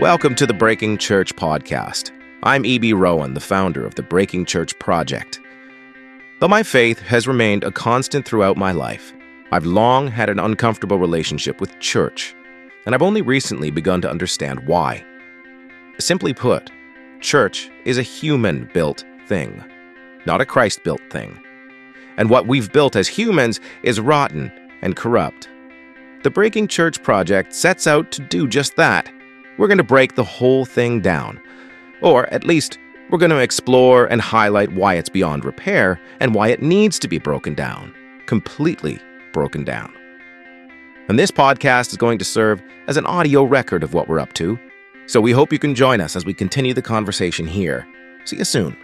Welcome to the Breaking Church podcast. I'm E.B. Rowan, the founder of the Breaking Church Project. Though my faith has remained a constant throughout my life, I've long had an uncomfortable relationship with church, and I've only recently begun to understand why. Simply put, church is a human built thing, not a Christ built thing. And what we've built as humans is rotten and corrupt. The Breaking Church Project sets out to do just that. We're going to break the whole thing down. Or at least, we're going to explore and highlight why it's beyond repair and why it needs to be broken down. Completely broken down. And this podcast is going to serve as an audio record of what we're up to. So we hope you can join us as we continue the conversation here. See you soon.